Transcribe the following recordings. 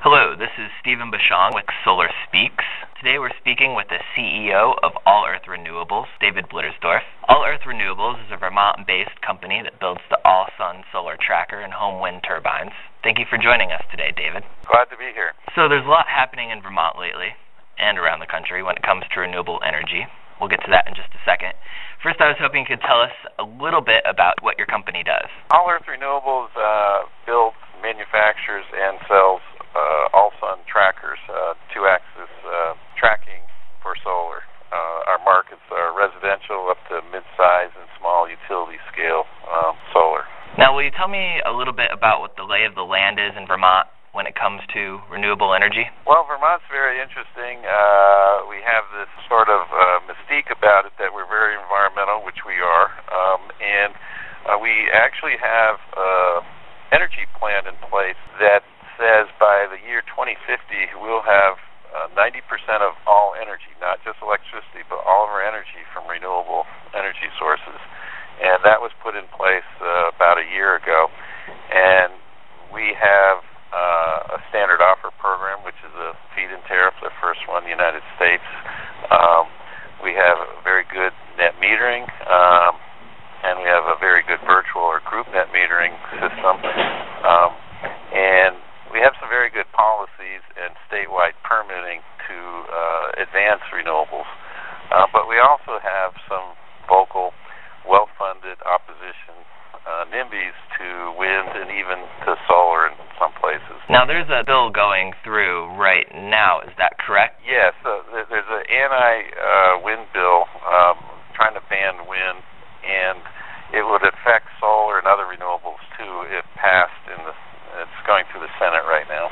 Hello, this is Stephen Bashong with Solar Speaks. Today we're speaking with the CEO of All Earth Renewables, David Blittersdorf. All Earth Renewables is a Vermont based company that builds the All Sun solar tracker and home wind turbines. Thank you for joining us today, David. Glad to be here. So, there's a lot happening in Vermont lately and around the country when it comes to renewable energy. We'll get to that in just a second. First, I was hoping you could tell us a little bit about what your company does. All Earth Renewables uh, builds, manufactures, and sells uh, all sun trackers, uh, two axis uh, tracking for solar. Uh, our markets are residential up to mid size and small utility scale um, solar. Now, will you tell me a little bit about what the lay of the land is in Vermont when it comes to renewable energy? Well, Vermont's very interesting. Uh, we have this sort of uh, mystique about it that we're very environmental, which we are, um, and uh, we actually have uh, energy plan in place that says by the year 2050 we'll have uh, 90% of all energy, not just electricity, but all of our energy from renewable energy sources. And that was put in place uh, about a year ago. And we have uh, a standard offer program, which is a feed-in tariff, the first one in the United States. Um, we have very good net metering, um, and we have a very good virtual or group net metering system. Um, and we have some very good policies and statewide permitting to uh, advance renewables. Uh, but we also have some vocal, well-funded opposition uh, NIMBYs to wind and even to solar in some places. Now, there's a bill going through right now. Is that correct? Yes. Uh, there's an anti-wind uh, bill um, trying to ban wind, and it would affect solar and other renewables too if passed. In the it's going through the Senate right now.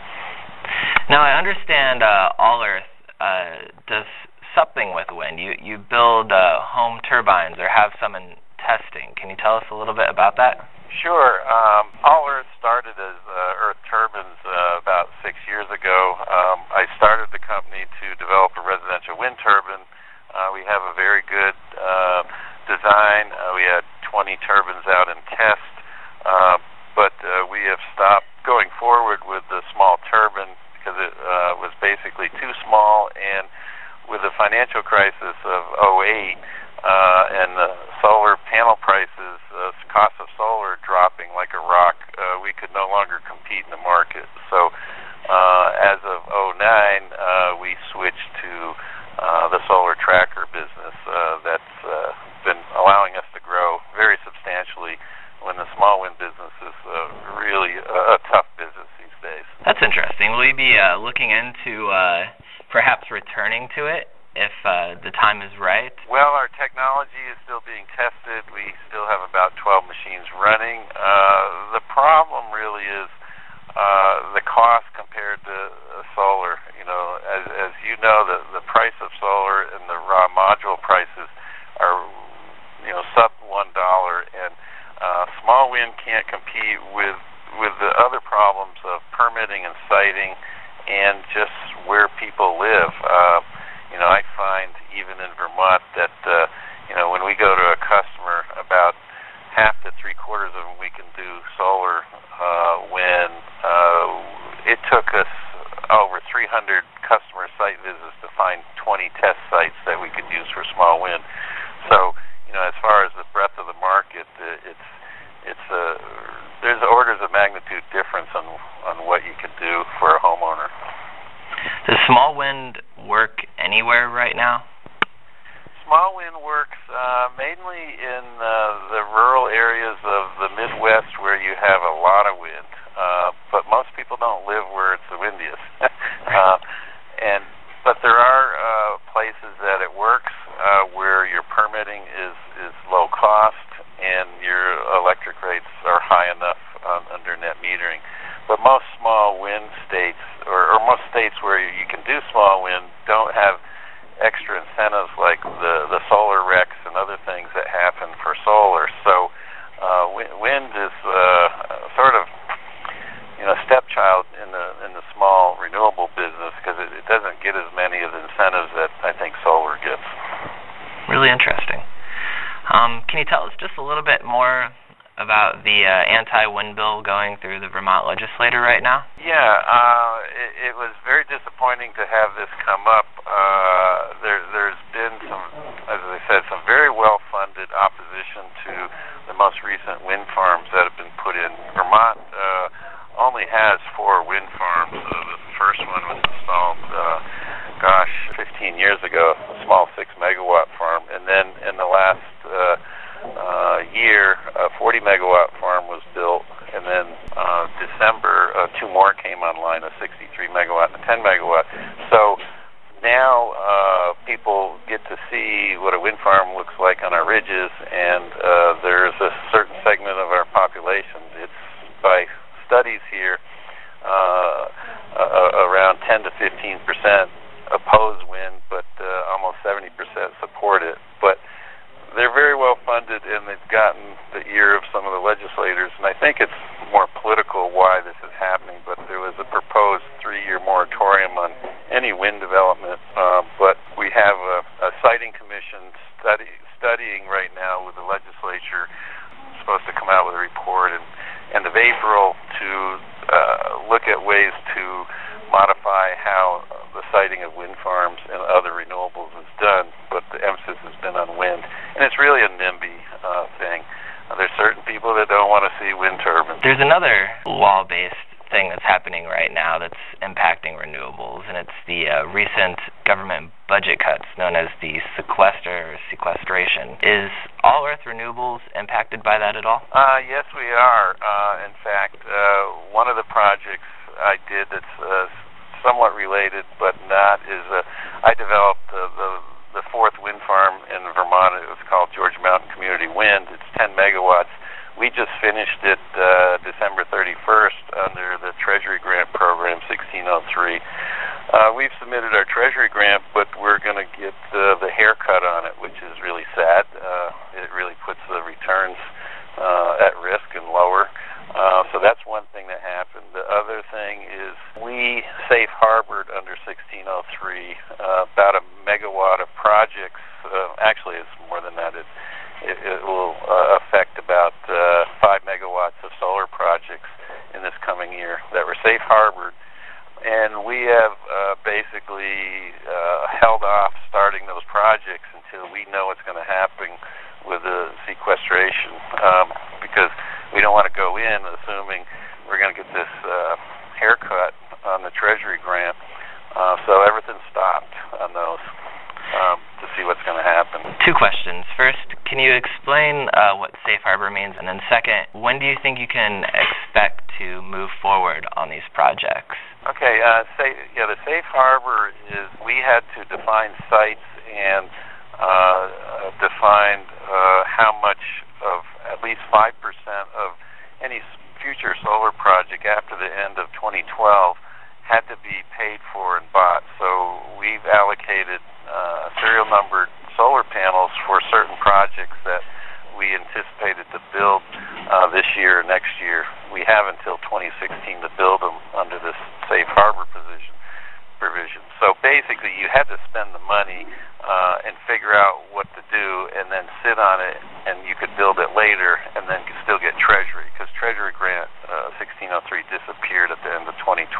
Now, I understand uh, All Earth uh, does something with wind. You you build uh, home turbines or have some in testing. Can you tell us a little bit about that? Sure. Um, All Earth Earth uh, about six years ago. Um, I started the company to develop a residential wind turbine. Uh, we have a very good uh, design. Uh, we had 20 turbines out in test, uh, but uh, we have stopped going forward with the small turbine because it uh, was basically too small. And with the financial crisis of 08, uh, and the solar panel prices, uh, cost of solar dropping like a rock, uh, we could no longer compete in the market. So uh, as of 09, uh, we switched to uh, the solar tracker business uh, that's uh, been allowing us to grow very substantially when the small wind business is uh, really a, tough business these days. That's interesting. Will you be uh, looking into uh, perhaps returning to it if uh, the time is right? Well, our technology is still being tested. We still have about 12 machines running. Uh, the problem really is uh, the cost compared to uh, solar. You know, as, as you know, the, the price of solar and the raw module prices are, you know, sub one dollar, and uh, small wind can't compete with with the other problems of permitting and siting and just where people live. You know, I find even in Vermont that uh, you know when we go to a customer, about half to three quarters of them we can do solar. Uh, when uh, it took us over 300 customer site visits to find 20 test sites that we could use for small wind. So, you know, as far as the breadth of the market, uh, it's it's a uh, there's orders of magnitude difference on on what you can do for a homeowner. Does small wind anywhere right now? Small wind works uh, mainly in uh, the rural areas of the Midwest where you have a lot of wind, uh, but most people don't live where it's the windiest. uh, and but there are uh, places that it works uh, where your permitting is is low cost and your electric rates are high enough on, under net metering. But most small wind states, or, or most states where you can do small wind, don't have extra incentives like the the solar recs and other things that happen for solar. So uh, wind is uh, sort of you stepchild in the in the small renewable business because it, it doesn't get as many of the incentives that I think solar gets. Really interesting. Um, can you tell us just a little bit more about the uh, anti-wind bill going through the Vermont legislature right now? Yeah, uh, it, it was very disappointing to have this come up. Uh, there, there's been some, as I said, some very well-funded opposition to the most recent wind farms that have been put in. Vermont uh, only has four wind farms. Uh, the first one was installed, uh, gosh, 15 years ago, a small six megawatt farm, and then in the last uh, uh, year, a 40 megawatt farm was built and then uh, December, uh, two more came online, a 63 megawatt and a 10 megawatt. So now uh, people get to see what a wind farm looks like on our ridges, and uh, there's a certain segment of our population. It's by studies here, uh, uh, around 10 to 15 percent oppose wind, but uh, almost 70 percent support it. But they're very well funded, and they've gotten the ear of some of the legislators. And I think it's more political why this is happening. But there was a proposed three-year moratorium on any wind development. Uh, but we have a, a siting commission study, studying right now with the legislature, supposed to come out with a report in end of April to uh, look at ways to modify how the siting of wind farms and other renewables is done, but the emphasis has been on wind. And it's really a NIMBY uh, thing. Uh, there's certain people that don't want to see wind turbines. There's another law based thing that's happening right now that's impacting renewables, and it's the uh, recent government budget cuts known as the sequester or sequestration. Is All Earth Renewables impacted by that at all? Uh, yes, we are. Uh, in fact, uh, one of the projects I did that's uh, somewhat related, but not is uh, I developed uh, the the fourth wind farm in Vermont. It was called Georgia Mountain Community Wind. It's 10 megawatts. We just finished it uh, December 31st under the Treasury Grant Program 1603. Uh, we've submitted our Treasury grant, but we're going to get uh, the haircut on it, which is really sad. Uh, it really puts the returns uh, at risk and lower. Uh, so that's one thing that happened. The other thing is we safe harbored under 1603 uh, about a megawatt of projects. Uh, actually, it's more than that. It, it, it will uh, affect about uh, five megawatts of solar projects in this coming year that were safe harbored. And we have uh, basically uh, held off starting those projects until we know what's going to happen with the sequestration um, because we don't want to go in assuming we're going to get this uh, haircut on the Treasury grant. Uh, so everything's stopped on those um, to see what's going to happen. Two questions. First, can you explain uh, what safe harbor means? And then second, when do you think you can expect to move forward on these projects? Okay, uh, say, yeah, the safe harbor is we had to define sites and uh, define uh, how much of at least 5% of any future solar project after the end of 2012 had to be paid for and bought. So we've allocated uh, serial numbered solar panels for certain projects that we anticipated to build uh, this year or next year. We have until 2016 to build them under this safe harbor position provision. So basically, you had to spend the money uh, and figure out what to do, and then sit on it, and you could build it later, and then still get Treasury because Treasury Grant uh, 1603 disappeared at the end of 2012.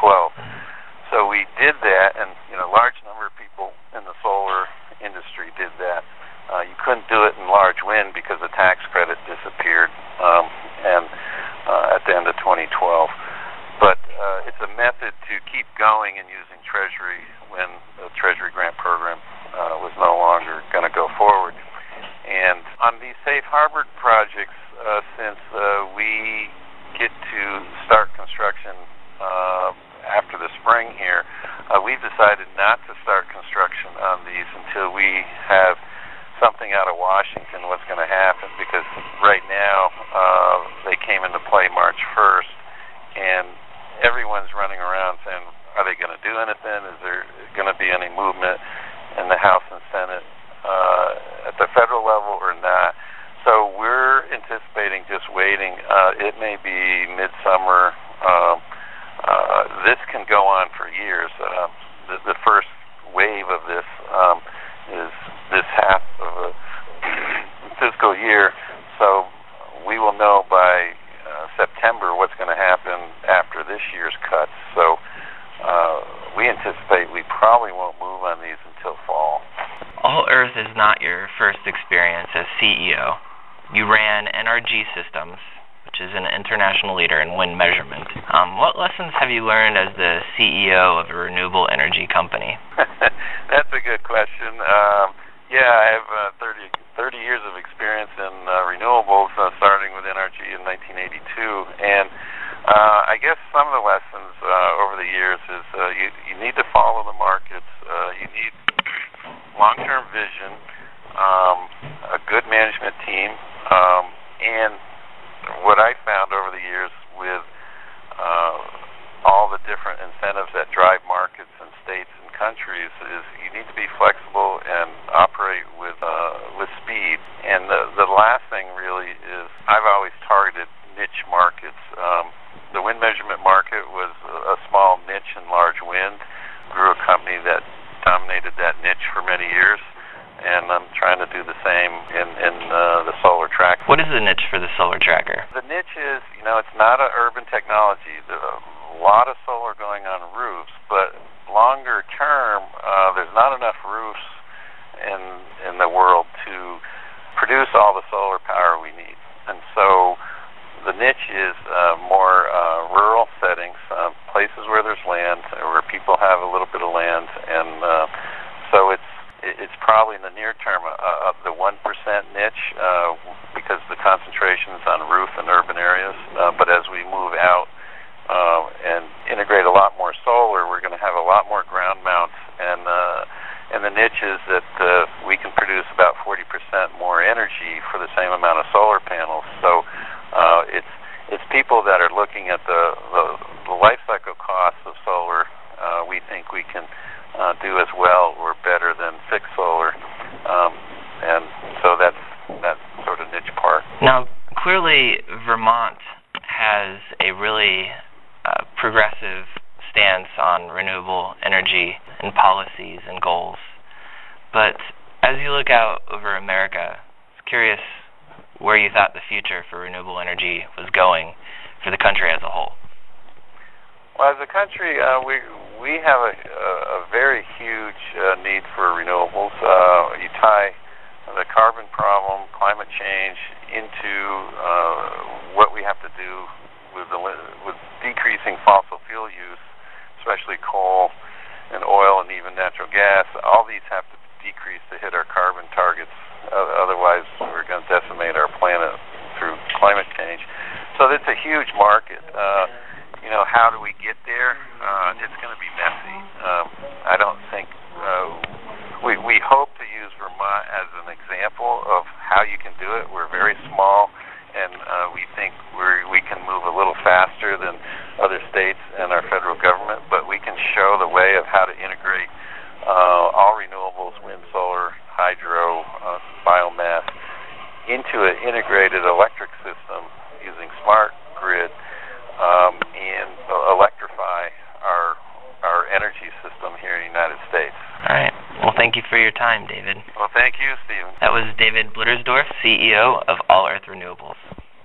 So we did that, and you know, a large number of people in the solar industry did that. Uh, you couldn't do it in large wind because the tax credit disappeared, um, and uh, at the end of 2012 but uh, it's a method to keep going and using Treasury when the Treasury grant program uh, was no longer going to go forward. And on these safe harbor projects, uh, since uh, we get to start construction uh, after the spring here, uh, we've decided not to start construction on these until we have something out of Washington what's going to happen because right now uh, they came into play March 1st and everyone's running around saying, are they going to do anything? Is there going to be any movement in the House and Senate uh, at the federal level or not? So we're anticipating just waiting. Uh, it may be midsummer. Um, uh, this can go on for years. Uh, the, the first wave of this um, is this half of a fiscal year. So we will know by uh, September what's going to happen after this year's cuts. So uh, anticipate we probably won't move on these until fall. All Earth is not your first experience as CEO. You ran NRG Systems, which is an international leader in wind measurement. Um, what lessons have you learned as the CEO of a renewable energy company? That's a good question. Um, yeah, I have uh, 30, 30 years of experience in uh, renewables, uh, starting with NRG in 1982. And uh, I guess some of the lessons uh, over the years is uh, you, you need to follow the markets. Uh, you need long-term vision, um, a good management team, um, and what I found over the years with uh, all the different incentives that drive markets and states and countries is you need to be flexible and operate with uh, with speed. And the the last thing really is I've always targeted niche markets. Um, the wind measurement market was a, a small niche in large wind. Grew a company that dominated that niche for many years and I'm trying to do the same in in uh, the solar track. What is the niche for the solar tracker? The niche is, you know, it's not an urban technology. There's a lot of solar going on roofs, but longer term, uh, there's not enough roofs in in the world to produce all the solar power we need, and so the niche is uh, more uh, rural settings, uh, places where there's land, where people have a little bit of land, and uh, so it's it's probably in the near term uh, of the 1% niche uh, because the concentration is on roof in urban areas. Uh, but as we move out uh, and integrate a lot more solar, we're going to have a lot more ground mounts. And, uh, and the niche is that uh, we can produce about 40% more energy for the same amount of solar panels. So uh, it's, it's people that are looking at the, the, the life cycle costs of solar. Uh, we think we can uh, do as well or better than fixed solar, um, and so that's that sort of niche part. Now, clearly, Vermont has a really uh, progressive stance on renewable energy and policies and goals. But as you look out over America, I was curious where you thought the future for renewable energy was going for the country as a whole. Well, as a country, uh, we we have a, a very huge uh, need for renewables. Uh, you tie the carbon problem, climate change, into uh, what we have to do with the with decreasing fossil fuel use, especially coal and oil and even natural gas. All these have to decrease to hit our carbon targets. otherwise, we're going to decimate our planet through climate change. So it's a huge market. Uh, you know, how do we get there? Uh, it's going to be messy. Um, I don't think uh, we we hope to use Vermont as an example of how you can do it. We're very small, and uh, we think we we can move a little faster than other states and our federal government. But we can show the way of how to integrate uh, all renewables, wind, solar, hydro, uh, biomass, into an integrated electric system using smart grid um, and electrify our our energy system here in the United States. Well, thank you for your time, David. Well, thank you, Stephen. That was David Blittersdorf, CEO of All Earth Renewables.